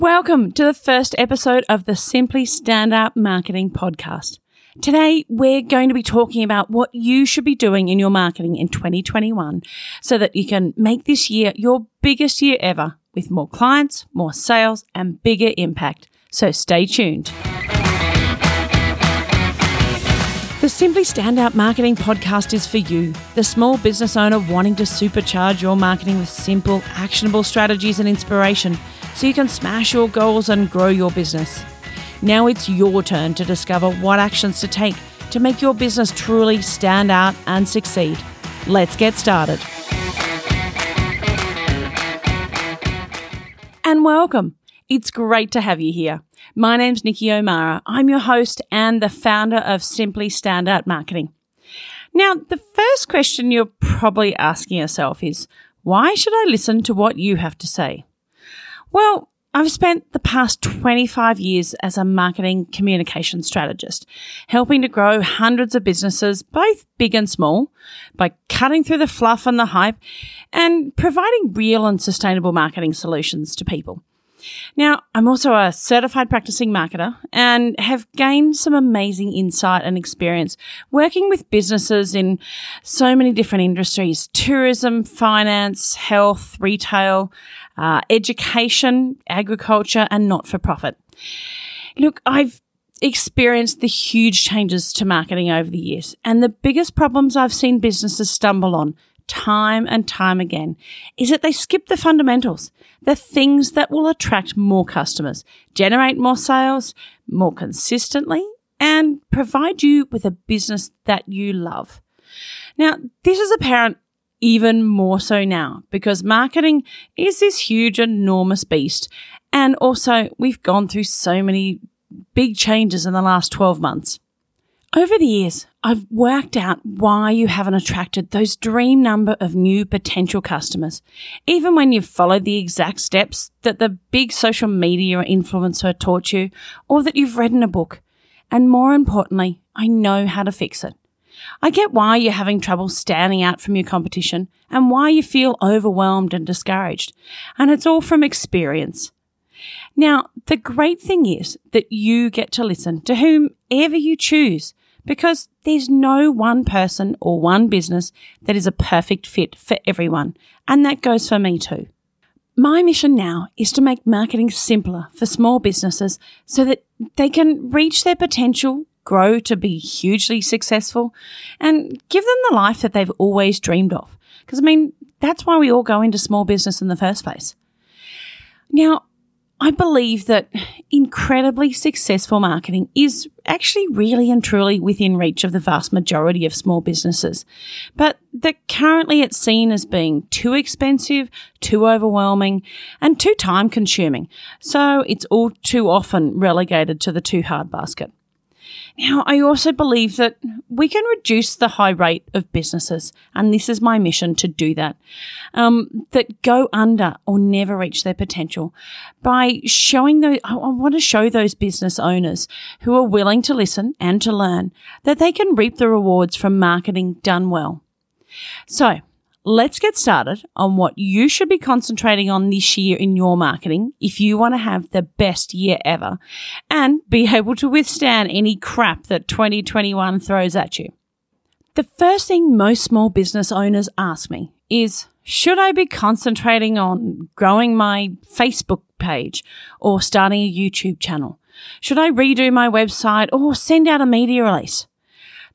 Welcome to the first episode of the Simply Stand Out Marketing Podcast. Today, we're going to be talking about what you should be doing in your marketing in 2021 so that you can make this year your biggest year ever with more clients, more sales, and bigger impact. So stay tuned. The Simply Standout Marketing Podcast is for you, the small business owner wanting to supercharge your marketing with simple, actionable strategies and inspiration so you can smash your goals and grow your business. Now it's your turn to discover what actions to take to make your business truly stand out and succeed. Let's get started. And welcome. It's great to have you here. My name's Nikki O'Mara. I'm your host and the founder of Simply Standout Marketing. Now, the first question you're probably asking yourself is why should I listen to what you have to say? Well, I've spent the past 25 years as a marketing communication strategist, helping to grow hundreds of businesses, both big and small, by cutting through the fluff and the hype and providing real and sustainable marketing solutions to people. Now, I'm also a certified practicing marketer and have gained some amazing insight and experience working with businesses in so many different industries tourism, finance, health, retail, uh, education, agriculture, and not for profit. Look, I've experienced the huge changes to marketing over the years, and the biggest problems I've seen businesses stumble on time and time again is that they skip the fundamentals, the things that will attract more customers, generate more sales more consistently, and provide you with a business that you love. Now, this is apparent even more so now because marketing is this huge, enormous beast. And also, we've gone through so many big changes in the last 12 months. Over the years, I've worked out why you haven't attracted those dream number of new potential customers, even when you've followed the exact steps that the big social media influencer taught you or that you've read in a book. And more importantly, I know how to fix it. I get why you're having trouble standing out from your competition and why you feel overwhelmed and discouraged. And it's all from experience. Now, the great thing is that you get to listen to whomever you choose because there's no one person or one business that is a perfect fit for everyone. And that goes for me too. My mission now is to make marketing simpler for small businesses so that they can reach their potential grow to be hugely successful and give them the life that they've always dreamed of. Because, I mean, that's why we all go into small business in the first place. Now, I believe that incredibly successful marketing is actually really and truly within reach of the vast majority of small businesses, but that currently it's seen as being too expensive, too overwhelming, and too time consuming. So it's all too often relegated to the too hard basket. Now, I also believe that we can reduce the high rate of businesses, and this is my mission to do that, um, that go under or never reach their potential by showing those, I want to show those business owners who are willing to listen and to learn that they can reap the rewards from marketing done well. So, let's get started on what you should be concentrating on this year in your marketing if you want to have the best year ever and be able to withstand any crap that 2021 throws at you. The first thing most small business owners ask me is should I be concentrating on growing my Facebook page or starting a YouTube channel? Should I redo my website or send out a media release?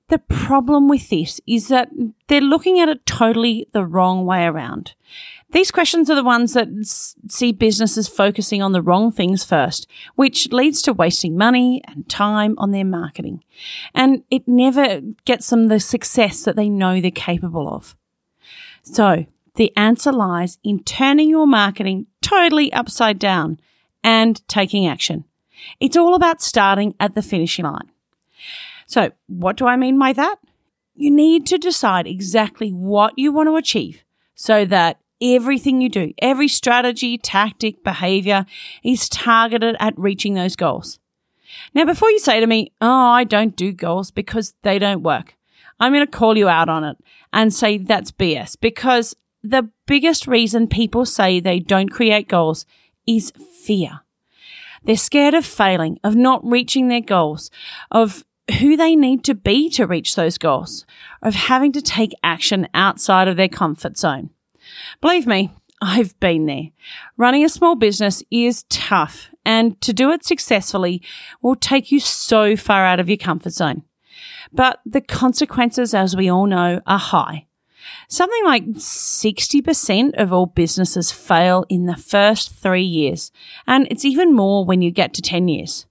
The problem with this is that they're looking at it totally the wrong way around. These questions are the ones that see businesses focusing on the wrong things first, which leads to wasting money and time on their marketing. And it never gets them the success that they know they're capable of. So the answer lies in turning your marketing totally upside down and taking action. It's all about starting at the finishing line. So, what do I mean by that? You need to decide exactly what you want to achieve so that everything you do, every strategy, tactic, behavior is targeted at reaching those goals. Now, before you say to me, Oh, I don't do goals because they don't work, I'm going to call you out on it and say that's BS because the biggest reason people say they don't create goals is fear. They're scared of failing, of not reaching their goals, of who they need to be to reach those goals, of having to take action outside of their comfort zone. Believe me, I've been there. Running a small business is tough, and to do it successfully will take you so far out of your comfort zone. But the consequences, as we all know, are high. Something like 60% of all businesses fail in the first three years, and it's even more when you get to 10 years.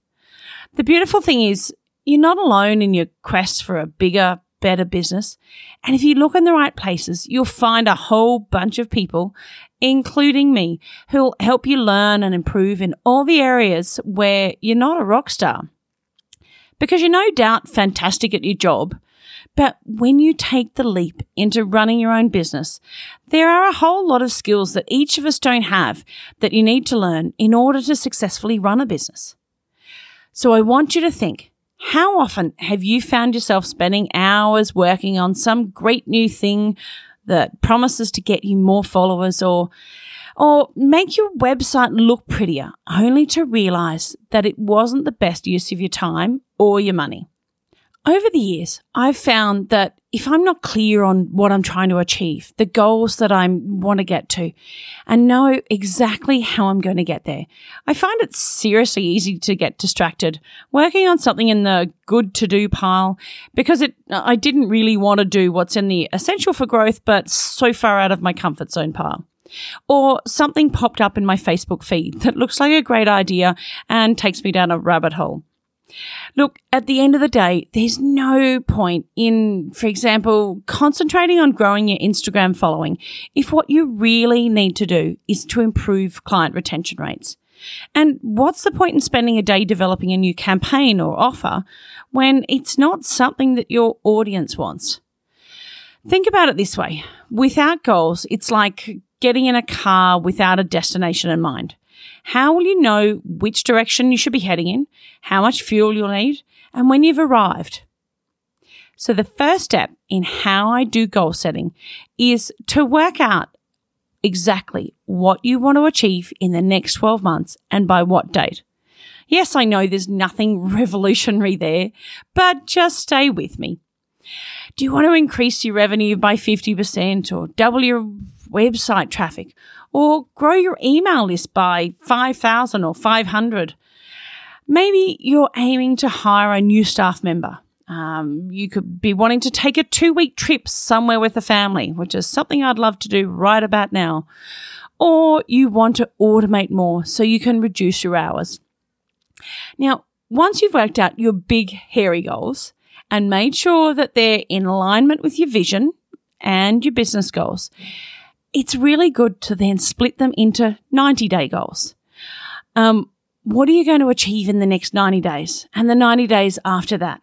The beautiful thing is, you're not alone in your quest for a bigger, better business. And if you look in the right places, you'll find a whole bunch of people, including me, who'll help you learn and improve in all the areas where you're not a rock star. Because you're no doubt fantastic at your job, but when you take the leap into running your own business, there are a whole lot of skills that each of us don't have that you need to learn in order to successfully run a business. So I want you to think, how often have you found yourself spending hours working on some great new thing that promises to get you more followers or or make your website look prettier only to realize that it wasn't the best use of your time or your money? Over the years, I've found that if I'm not clear on what I'm trying to achieve, the goals that I want to get to, and know exactly how I'm going to get there, I find it seriously easy to get distracted working on something in the good to do pile because it, I didn't really want to do what's in the essential for growth, but so far out of my comfort zone pile. Or something popped up in my Facebook feed that looks like a great idea and takes me down a rabbit hole. Look, at the end of the day, there's no point in, for example, concentrating on growing your Instagram following if what you really need to do is to improve client retention rates. And what's the point in spending a day developing a new campaign or offer when it's not something that your audience wants? Think about it this way. Without goals, it's like getting in a car without a destination in mind. How will you know which direction you should be heading in, how much fuel you'll need, and when you've arrived? So, the first step in how I do goal setting is to work out exactly what you want to achieve in the next 12 months and by what date. Yes, I know there's nothing revolutionary there, but just stay with me. Do you want to increase your revenue by 50% or double your website traffic or grow your email list by 5,000 or 500. Maybe you're aiming to hire a new staff member. Um, you could be wanting to take a two week trip somewhere with the family, which is something I'd love to do right about now. Or you want to automate more so you can reduce your hours. Now, once you've worked out your big, hairy goals and made sure that they're in alignment with your vision and your business goals, it's really good to then split them into 90 day goals. Um, what are you going to achieve in the next 90 days and the 90 days after that?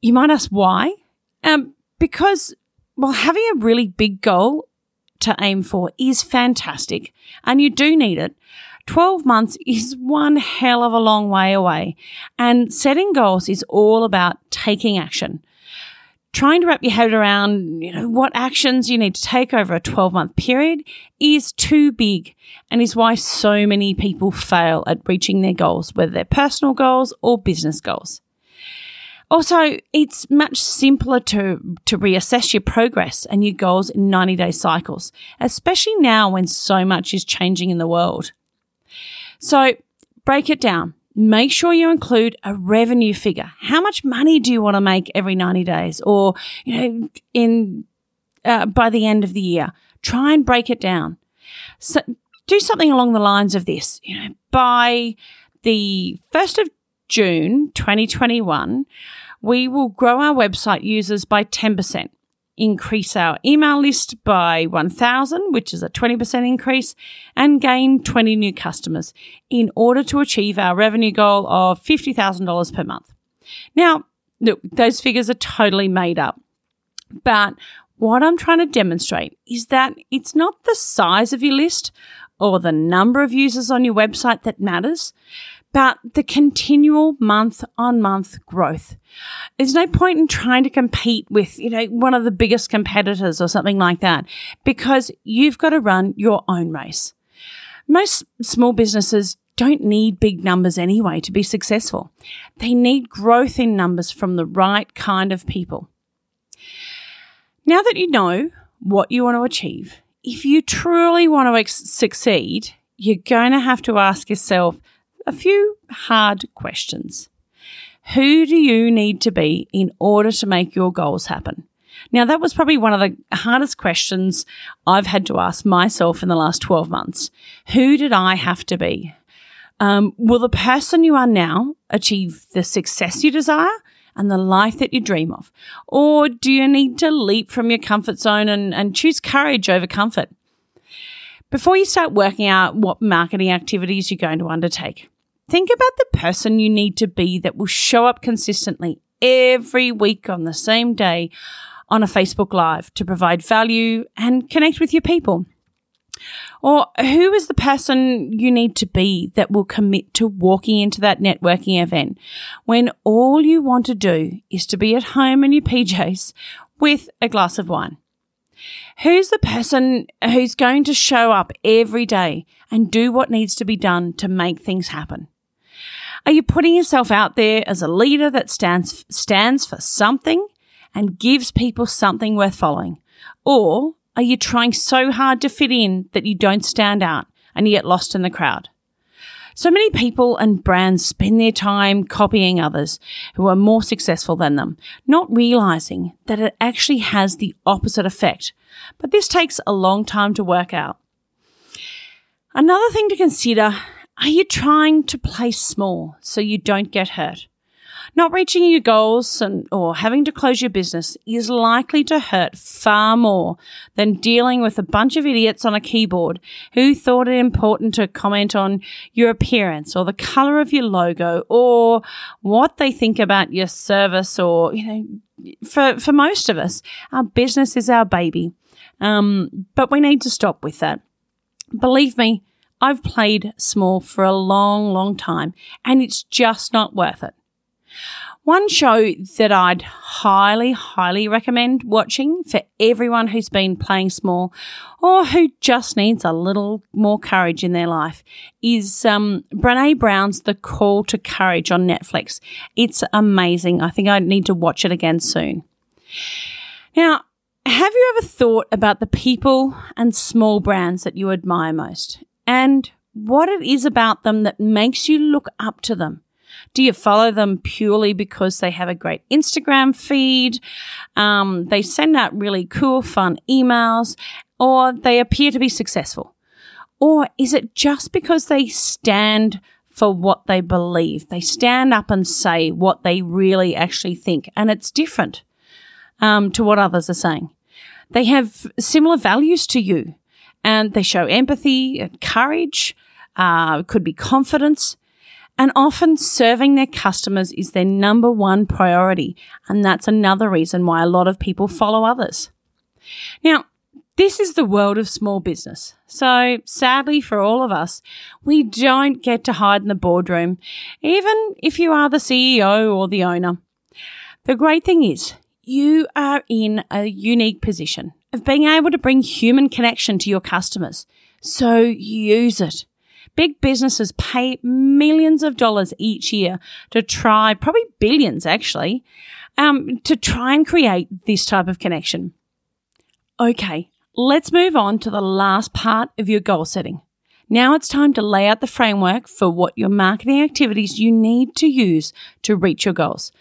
You might ask why? Um, because, well, having a really big goal to aim for is fantastic and you do need it. 12 months is one hell of a long way away and setting goals is all about taking action trying to wrap your head around, you know, what actions you need to take over a 12 month period is too big and is why so many people fail at reaching their goals, whether they're personal goals or business goals. Also, it's much simpler to, to reassess your progress and your goals in 90 day cycles, especially now when so much is changing in the world. So break it down make sure you include a revenue figure. How much money do you want to make every 90 days or, you know, in, uh, by the end of the year? Try and break it down. So do something along the lines of this, you know, by the 1st of June 2021, we will grow our website users by 10% increase our email list by 1,000, which is a 20% increase, and gain 20 new customers in order to achieve our revenue goal of $50,000 per month. Now, look, those figures are totally made up. But what I'm trying to demonstrate is that it's not the size of your list or the number of users on your website that matters but the continual month on month growth. There's no point in trying to compete with, you know, one of the biggest competitors or something like that because you've got to run your own race. Most small businesses don't need big numbers anyway to be successful. They need growth in numbers from the right kind of people. Now that you know what you want to achieve, if you truly want to ex- succeed, you're going to have to ask yourself a few hard questions. Who do you need to be in order to make your goals happen? Now, that was probably one of the hardest questions I've had to ask myself in the last 12 months. Who did I have to be? Um, will the person you are now achieve the success you desire and the life that you dream of? Or do you need to leap from your comfort zone and, and choose courage over comfort? Before you start working out what marketing activities you're going to undertake, think about the person you need to be that will show up consistently every week on the same day on a Facebook Live to provide value and connect with your people? Or who is the person you need to be that will commit to walking into that networking event when all you want to do is to be at home in your PJs with a glass of wine? Who's the person who's going to show up every day and do what needs to be done to make things happen? Are you putting yourself out there as a leader that stands stands for something and gives people something worth following? Or are you trying so hard to fit in that you don't stand out and you get lost in the crowd? So many people and brands spend their time copying others who are more successful than them, not realizing that it actually has the opposite effect. But this takes a long time to work out. Another thing to consider are you trying to play small so you don't get hurt? Not reaching your goals and, or having to close your business is likely to hurt far more than dealing with a bunch of idiots on a keyboard who thought it important to comment on your appearance or the color of your logo or what they think about your service or, you know, for, for most of us, our business is our baby. Um, but we need to stop with that. Believe me, I've played small for a long, long time and it's just not worth it. One show that I'd highly, highly recommend watching for everyone who's been playing small or who just needs a little more courage in their life is um, Brene Brown's The Call to Courage on Netflix. It's amazing. I think I need to watch it again soon. Now, have you ever thought about the people and small brands that you admire most and what it is about them that makes you look up to them? Do you follow them purely because they have a great Instagram feed? Um, they send out really cool, fun emails, or they appear to be successful? Or is it just because they stand for what they believe? They stand up and say what they really actually think, and it's different um, to what others are saying. They have similar values to you, and they show empathy and courage, uh, could be confidence. And often serving their customers is their number one priority. And that's another reason why a lot of people follow others. Now, this is the world of small business. So sadly for all of us, we don't get to hide in the boardroom, even if you are the CEO or the owner. The great thing is you are in a unique position of being able to bring human connection to your customers. So use it. Big businesses pay millions of dollars each year to try, probably billions actually, um, to try and create this type of connection. Okay, let's move on to the last part of your goal setting. Now it's time to lay out the framework for what your marketing activities you need to use to reach your goals.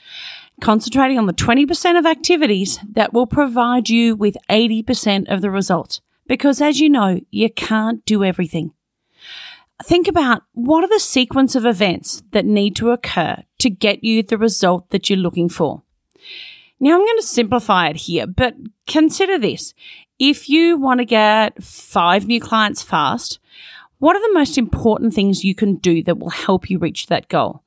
Concentrating on the 20% of activities that will provide you with 80% of the results. Because as you know, you can't do everything think about what are the sequence of events that need to occur to get you the result that you're looking for. Now, I'm going to simplify it here, but consider this. If you want to get five new clients fast, what are the most important things you can do that will help you reach that goal?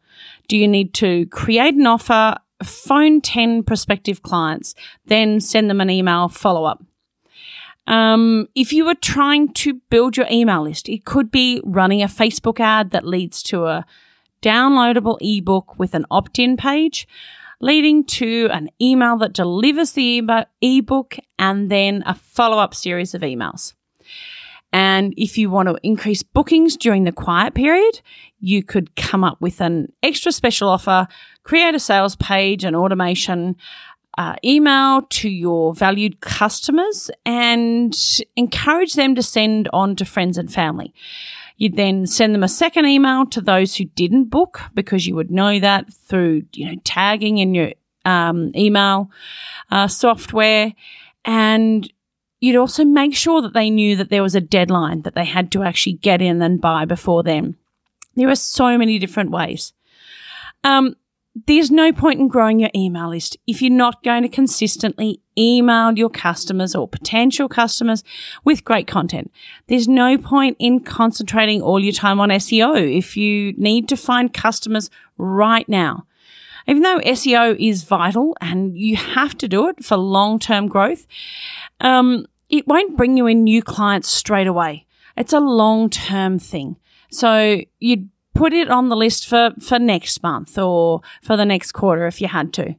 Do you need to create an offer, phone 10 prospective clients, then send them an email follow up? Um, if you are trying to build your email list, it could be running a Facebook ad that leads to a downloadable ebook with an opt in page, leading to an email that delivers the ebook and then a follow up series of emails. And if you want to increase bookings during the quiet period, you could come up with an extra special offer, create a sales page, an automation, uh, email to your valued customers, and encourage them to send on to friends and family. You'd then send them a second email to those who didn't book because you would know that through you know tagging in your um, email uh, software, and you'd also make sure that they knew that there was a deadline that they had to actually get in and buy before then. There are so many different ways. Um, there's no point in growing your email list if you're not going to consistently email your customers or potential customers with great content. There's no point in concentrating all your time on SEO if you need to find customers right now. Even though SEO is vital and you have to do it for long term growth, um, it won't bring you in new clients straight away. It's a long term thing. So you'd put it on the list for, for next month or for the next quarter if you had to.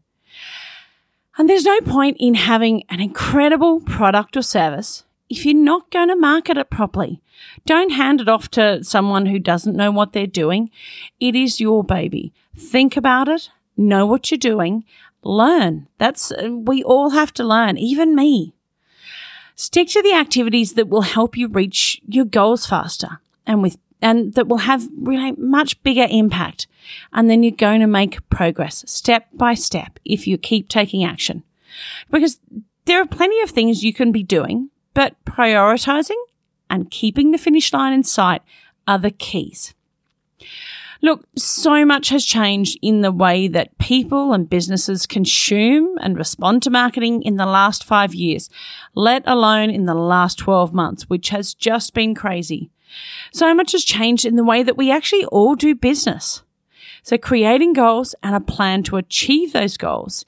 And there's no point in having an incredible product or service if you're not going to market it properly. Don't hand it off to someone who doesn't know what they're doing. It is your baby. Think about it, know what you're doing, learn. That's, uh, we all have to learn, even me. Stick to the activities that will help you reach your goals faster and with and that will have really much bigger impact. And then you're going to make progress step by step if you keep taking action. Because there are plenty of things you can be doing, but prioritizing and keeping the finish line in sight are the keys. Look, so much has changed in the way that people and businesses consume and respond to marketing in the last five years, let alone in the last 12 months, which has just been crazy. So much has changed in the way that we actually all do business. So creating goals and a plan to achieve those goals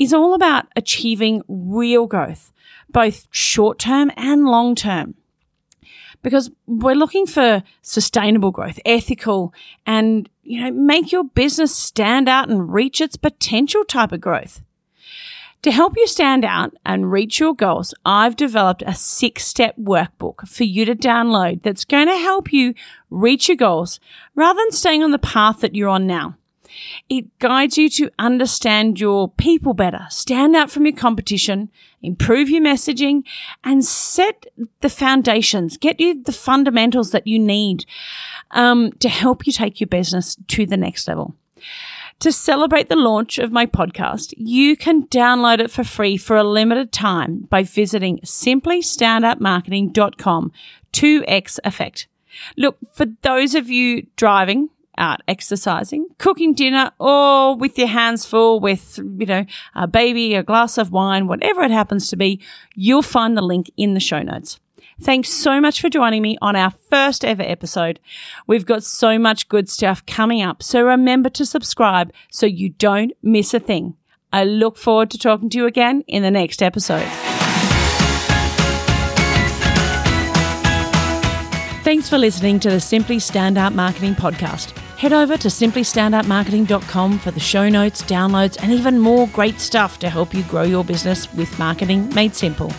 is all about achieving real growth, both short term and long term because we're looking for sustainable growth, ethical, and, you know, make your business stand out and reach its potential type of growth. To help you stand out and reach your goals, I've developed a six step workbook for you to download that's going to help you reach your goals rather than staying on the path that you're on now. It guides you to understand your people better, stand out from your competition, improve your messaging, and set the foundations, get you the fundamentals that you need um, to help you take your business to the next level. To celebrate the launch of my podcast, you can download it for free for a limited time by visiting simplystandoutmarketing.com 2x effect. Look, for those of you driving, out exercising, cooking dinner, or with your hands full with, you know, a baby, a glass of wine, whatever it happens to be, you'll find the link in the show notes. Thanks so much for joining me on our first ever episode. We've got so much good stuff coming up, so remember to subscribe so you don't miss a thing. I look forward to talking to you again in the next episode. Thanks for listening to the Simply Standout Marketing Podcast. Head over to simplystandoutmarketing.com for the show notes, downloads, and even more great stuff to help you grow your business with marketing made simple.